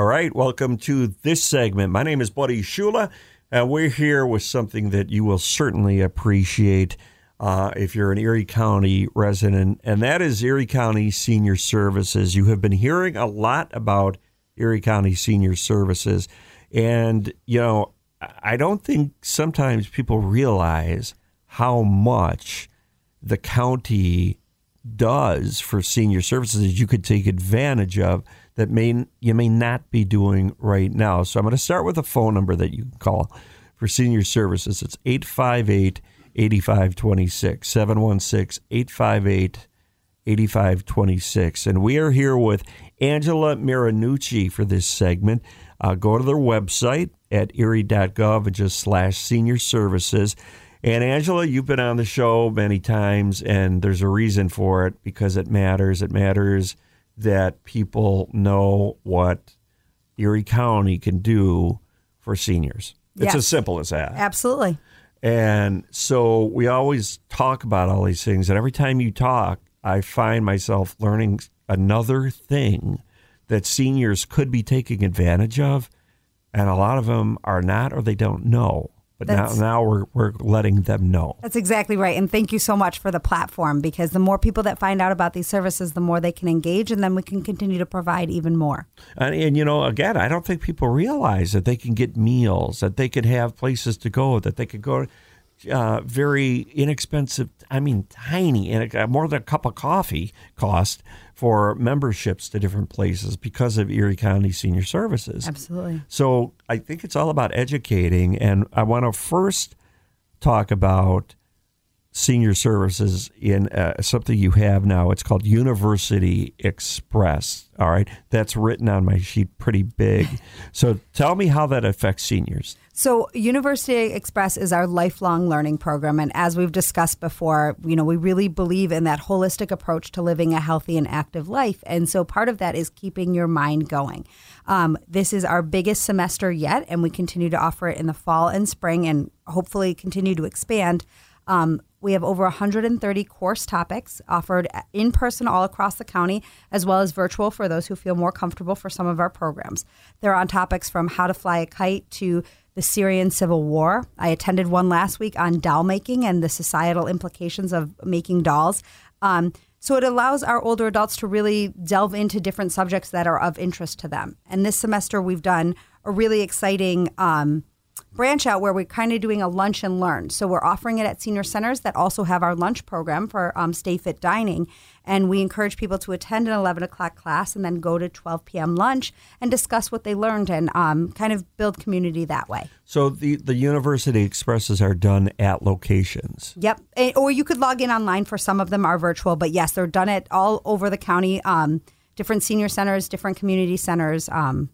All right, welcome to this segment. My name is Buddy Shula, and we're here with something that you will certainly appreciate uh, if you're an Erie County resident, and that is Erie County Senior Services. You have been hearing a lot about Erie County Senior Services, and you know, I don't think sometimes people realize how much the county does for senior services that you could take advantage of that may you may not be doing right now. So I'm going to start with a phone number that you can call for senior services. It's 858 8526 716 858 8526 and we are here with Angela Marinucci for this segment. Uh, go to their website at erie.gov and just slash senior services and Angela, you've been on the show many times, and there's a reason for it because it matters. It matters that people know what Erie County can do for seniors. It's Yes. as simple as that. Absolutely. And so we always talk about all these things. And every time you talk, I find myself learning another thing that seniors could be taking advantage of. And a lot of them are not or they don't know. But now, now we're, we're letting them know. That's exactly right. And thank you so much for the platform because the more people that find out about these services, the more they can engage, and then we can continue to provide even more. And, and you know, again, I don't think people realize that they can get meals, that they could have places to go, that they could go uh, very inexpensive. I mean, tiny, and more than a cup of coffee cost for memberships to different places because of Erie County Senior Services. Absolutely. So I think it's all about educating, and I want to first talk about senior services in uh, something you have now. It's called University Express. All right, that's written on my sheet pretty big. so tell me how that affects seniors. So, University Express is our lifelong learning program. And as we've discussed before, you know, we really believe in that holistic approach to living a healthy and active life. And so, part of that is keeping your mind going. Um, this is our biggest semester yet, and we continue to offer it in the fall and spring and hopefully continue to expand. Um, we have over 130 course topics offered in person all across the county, as well as virtual for those who feel more comfortable for some of our programs. They're on topics from how to fly a kite to the Syrian civil war. I attended one last week on doll making and the societal implications of making dolls. Um, so it allows our older adults to really delve into different subjects that are of interest to them. And this semester, we've done a really exciting. Um, branch out where we're kind of doing a lunch and learn. So we're offering it at senior centers that also have our lunch program for um, Stay Fit Dining. And we encourage people to attend an 11 o'clock class and then go to 12 p.m. lunch and discuss what they learned and um, kind of build community that way. So the the University Expresses are done at locations. Yep. Eh, Or you could log in online for some of them are virtual, but yes, they're done at all over the county, um, different senior centers, different community centers, um,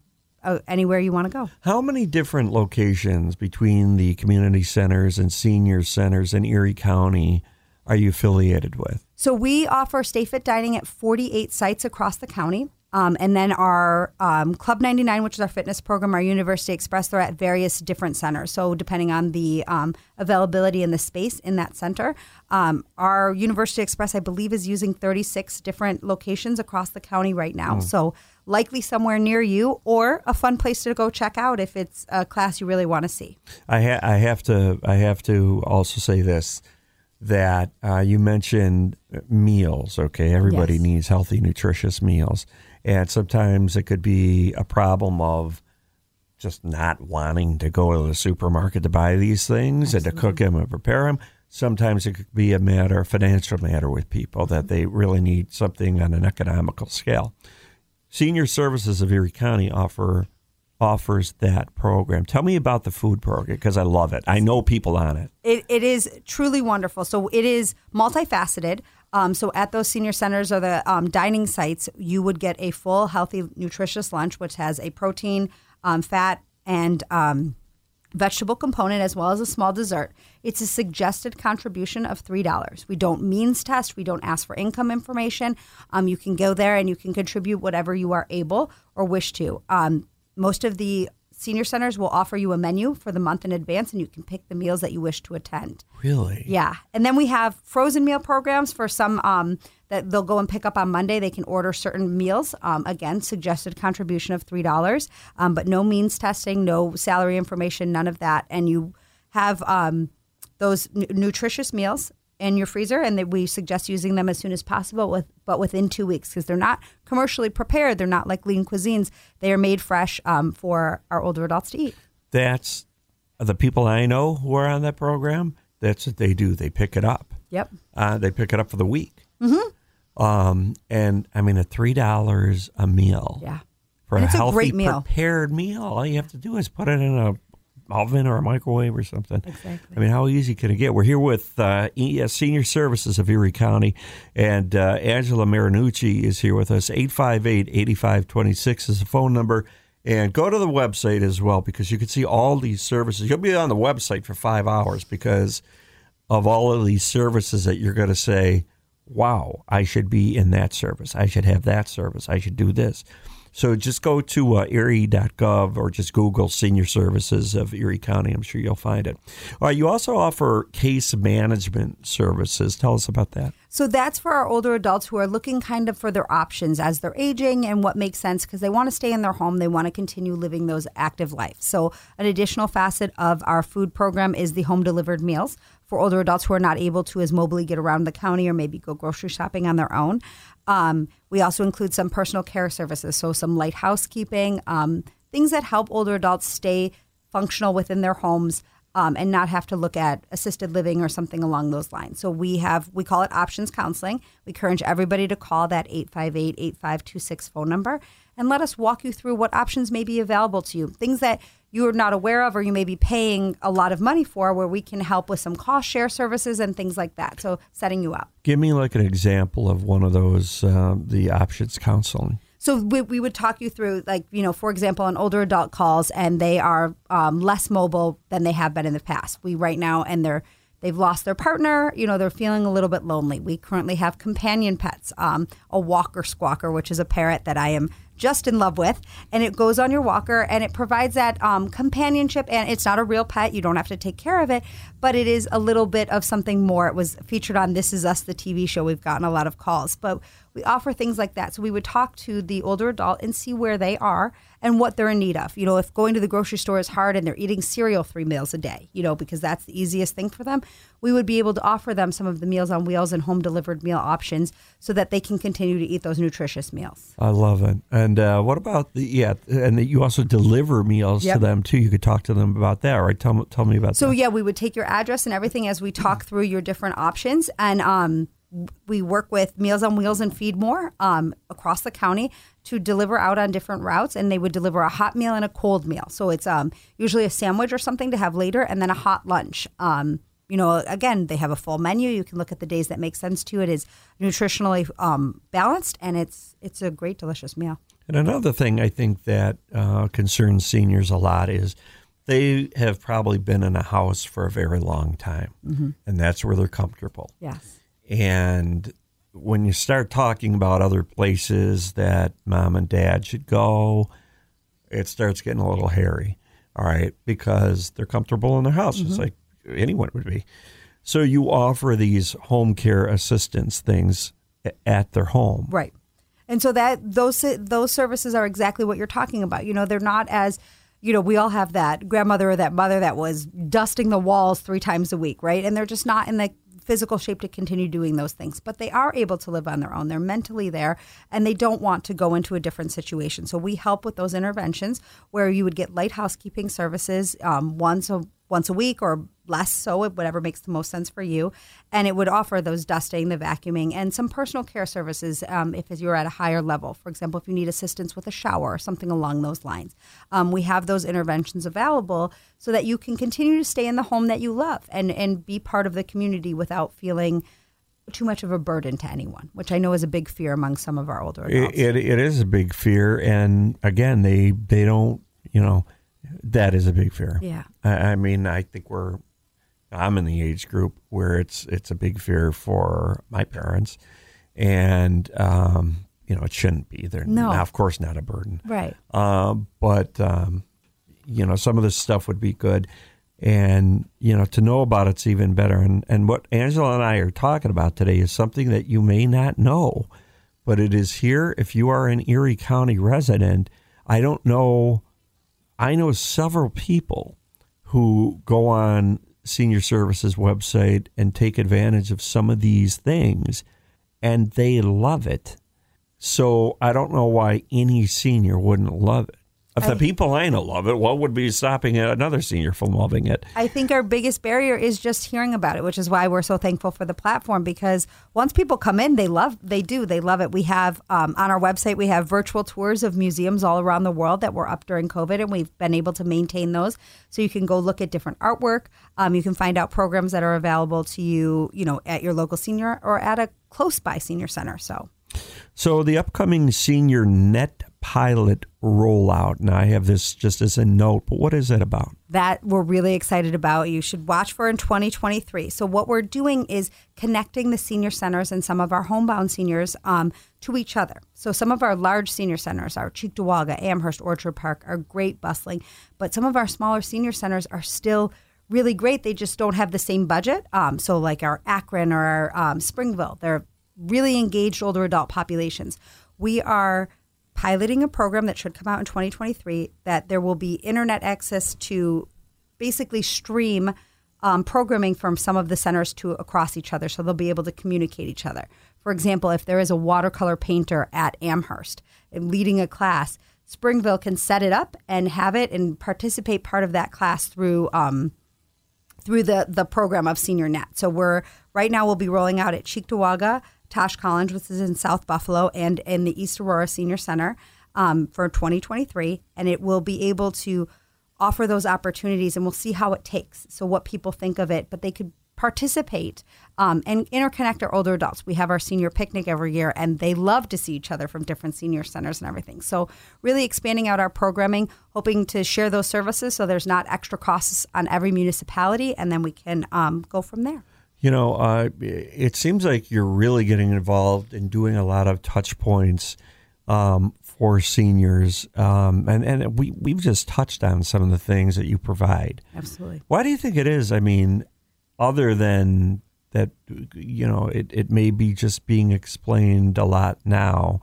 uh, anywhere you want to go. How many different locations between the community centers and senior centers in Erie County are you affiliated with? So we offer Stay Fit Dining at 48 sites across the county. Um, and then our um, Club 99, which is our fitness program, our University Express, they're at various different centers. So depending on the um, availability and the space in that center, um, our University Express, I believe, is using 36 different locations across the county right now. So likely somewhere near you, or a fun place to go check out if it's a class you really want to see. I, ha- I have to I have to also say this that uh, you mentioned meals. Okay, everybody Yes. needs healthy, nutritious meals, And sometimes it could be a problem of just not wanting to go to the supermarket to buy these things and to cook them and prepare them. Sometimes it could be a matter, a financial matter with people that they really need something on an economical scale. Senior Services of Erie County offer offers that program. Tell me about the food program because I love it. I know people on it. It, it is truly wonderful. So it is multifaceted. Um, so at those senior centers or the um, dining sites, you would get a full, healthy, nutritious lunch, which has a protein, um, fat, and um, vegetable component as well as a small dessert. It's a suggested contribution of $3. We don't means test, we don't ask for income information. Um, you can go there and you can contribute whatever you are able or wish to. Um, most of the senior centers will offer you a menu for the month in advance and you can pick the meals that you wish to attend. Really? Yeah. And then we have frozen meal programs for some um, that they'll go and pick up on Monday. They can order certain meals. Um, again, suggested contribution of $3, um, but no means testing, no salary information, none of that. And you have um, those n- nutritious meals in your freezer, and that we suggest using them as soon as possible, with but within two weeks because they're not commercially prepared. They're not like lean cuisines. They are made fresh um, for our older adults to eat. That's the people I know who are on that program. That's what they do. They pick it up. Yep. Uh, they pick it up for the week. Mm-hmm. Um, and I mean, at three dollars a meal. Yeah. For And a it's a healthy, great meal. prepared meal, all you have to do is put it in a oven or a microwave or something. Exactly. I mean, how easy can it get? We're here with uh, E- Senior Services of Erie County, and uh, Angela Marinucci is here with us. 858-8526 is the phone number. And go to the website as well because you can see all these services. You'll be on the website for five hours because of all of these services that you're going to say, wow, I should be in that service. I should have that service. I should do this. So just go to uh, erie.gov or just Google Senior Services of Erie County. I'm sure you'll find it. All right, you also offer case management services. Tell us about that. So that's for our older adults who are looking kind of for their options as they're aging and what makes sense because they want to stay in their home. They want to continue living those active lives. So an additional facet of our food program is the home delivered meals for older adults who are not able to as mobily get around the county or maybe go grocery shopping on their own. Um, we also include some personal care services, so some light housekeeping, um, things that help older adults stay functional within their homes um, and not have to look at assisted living or something along those lines. So we have we call it options counseling. We encourage everybody to call that 858-8526 phone number and let us walk you through what options may be available to you. Things that you're not aware of or you may be paying a lot of money for where we can help with some cost share services and things like that. So setting you up. Give me like an example of one of those, uh, the options counseling. So we, we would talk you through, like, you know, for example, an older adult calls and they are um, less mobile than they have been in the past. We right now, and they're they've lost their partner. You know, they're feeling a little bit lonely. We currently have companion pets, um, a walker squawker, which is a parrot that I am just in love with, and it goes on your walker and it provides that um, companionship. And it's not a real pet; you don't have to take care of it, but it is a little bit of something more. It was featured on This Is Us, the TV show. We've gotten a lot of calls, but we offer things like that. So we would talk to the older adult and see where they are and what they're in need of. You know, if going to the grocery store is hard and they're eating cereal three meals a day, you know, because that's the easiest thing for them, we would be able to offer them some of the Meals on Wheels and home delivered meal options so that they can continue to eat those nutritious meals. I love it. And uh, what about the yeah? And you also deliver meals to them too. You could talk to them about that, right? Tell me, tell me about So that. So, yeah, we would take your address and everything as we talk through your different options, and um, we work with Meals on Wheels and Feed More um, across the county to deliver out on different routes, and they would deliver a hot meal and a cold meal. So it's um, usually a sandwich or something to have later, and then a hot lunch. Um, you know, again, they have a full menu. You can look at the days that make sense to you. It is nutritionally um, balanced, and it's it's a great, delicious meal. And another thing I think that uh, concerns seniors a lot is they have probably been in a house for a very long time, and that's where they're comfortable. Yes. And when you start talking about other places that mom and dad should go, it starts getting a little hairy. All right, because they're comfortable in their house, just mm-hmm. like anyone would be. So you offer these home care assistance things at their home. Right. And so that those those services are exactly what you're talking about. You know, they're not as you know, we all have that grandmother or that mother that was dusting the walls three times a week, right? And they're just not in the physical shape to continue doing those things, but they are able to live on their own. They're mentally there and they don't want to go into a different situation. So we help with those interventions where you would get light housekeeping services um, once a once a week or less so, whatever makes the most sense for you. And it would offer those dusting, the vacuuming, and some personal care services um, if you're at a higher level. For example, if you need assistance with a shower or something along those lines. Um, we have those interventions available so that you can continue to stay in the home that you love and, and be part of the community without feeling too much of a burden to anyone, which I know is a big fear among some of our older adults. It, it, it is a big fear. And again, they, they don't, you know, that is a big fear. Yeah. I, I mean, I think we're. I'm in the age group where it's it's a big fear for my parents, and um, you know it shouldn't be. They're No. now, of course, not a burden. Right. Um, but um, you know, some of this stuff would be good, and you know, to know about it's even better. And and what Angela and I are talking about today is something that you may not know, but it is here. If you are an Erie County resident, I don't know. I know several people who go on senior services website and take advantage of some of these things, and they love it. So I don't know why any senior wouldn't love it. If the people I know love it, what would be stopping another senior from loving it? I think our biggest barrier is just hearing about it, which is why we're so thankful for the platform. Because once people come in, they love, they do, they love it. We have um, on our website, we have virtual tours of museums all around the world that were up during COVID, and we've been able to maintain those. So you can go look at different artwork. Um, you can find out programs that are available to you, you know, at your local senior or at a close by senior center. So So the upcoming senior net pilot rollout. Now I have this just as a note, but what is it about? that we're really excited about. You should watch for in 2023. So, what we're doing is connecting the senior centers and some of our homebound seniors um, to each other. So, some of our large senior centers, our Cheektowaga, Amherst, Orchard Park, are great, bustling, but some of our smaller senior centers are still really great. They just don't have the same budget. Um, so, like our Akron or our um, Springville, they're really engaged older adult populations. We are piloting a program that should come out in 2023 that there will be internet access to basically stream um, programming from some of the centers to across each other so they'll be able to communicate each other for example if there is a watercolor painter at amherst leading a class springville can set it up and have it and participate part of that class through um, through the the program of Senior Net. So we're right now we'll be rolling out at Cheektowaga, Tosh Collins, which is in South Buffalo, and in the East Aurora Senior Center um, for 2023, and it will be able to offer those opportunities, and we'll see how it takes. So what people think of it, but they could participate um, and interconnect our older adults. We have our senior picnic every year, and they love to see each other from different senior centers and everything. So, really expanding out our programming, hoping to share those services so there's not extra costs on every municipality, and then we can um, go from there. You know, uh, it seems like you're really getting involved in doing a lot of touch points um, for seniors, um, and and we we've just touched on some of the things that you provide. Absolutely. Why do you think it is? I mean, other than that, you know, it, it may be just being explained a lot now.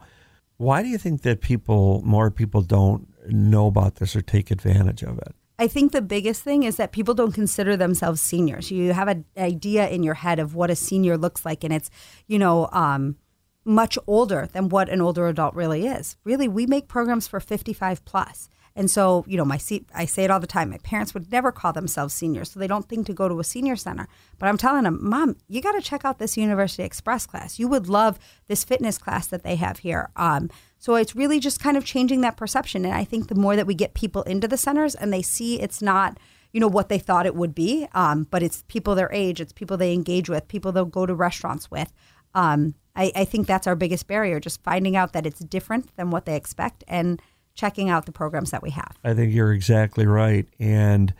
Why do you think that people, more people, don't know about this or take advantage of it? I think the biggest thing is that people don't consider themselves seniors. You have an idea in your head of what a senior looks like, and it's, you know, um, much older than what an older adult really is. Really, we make programs for 55 plus. And so, you know, my se- I say it all the time. My parents would never call themselves seniors, so they don't think to go to a senior center. But I'm telling them, Mom, you got to check out this University Express class. You would love this fitness class that they have here. Um, so it's really just kind of changing that perception. And I think the more that we get people into the centers and they see it's not, you know, what they thought it would be, um, but it's people their age, it's people they engage with, people they'll go to restaurants with. Um, I, I think that's our biggest barrier, just finding out that it's different than what they expect and checking out the programs that we have. I think you're exactly right. And,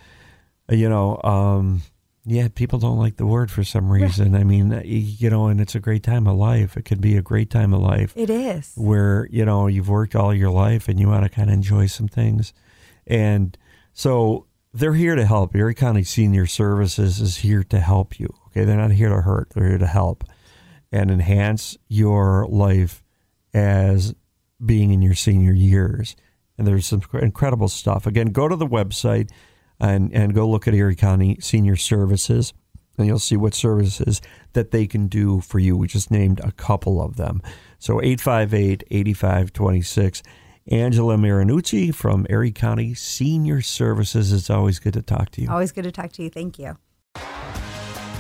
uh, you know, um, yeah, people don't like the word for some reason. I mean, uh, you know, and it's a great time of life. It could be a great time of life It is. where, you know, you've worked all your life and you want to kind of enjoy some things. And so they're here to help. Erie County Senior Services is here to help you. Okay. They're not here to hurt, they're here to help and enhance your life as being in your senior years. And there's some incredible stuff. Again, go to the website and, and go look at Erie County Senior Services. and you'll see what services that they can do for you. We just named a couple of them. So 858 8526. Angela Marinucci from Erie County Senior Services. It's always good to talk to you. Always good to talk to you. Thank you.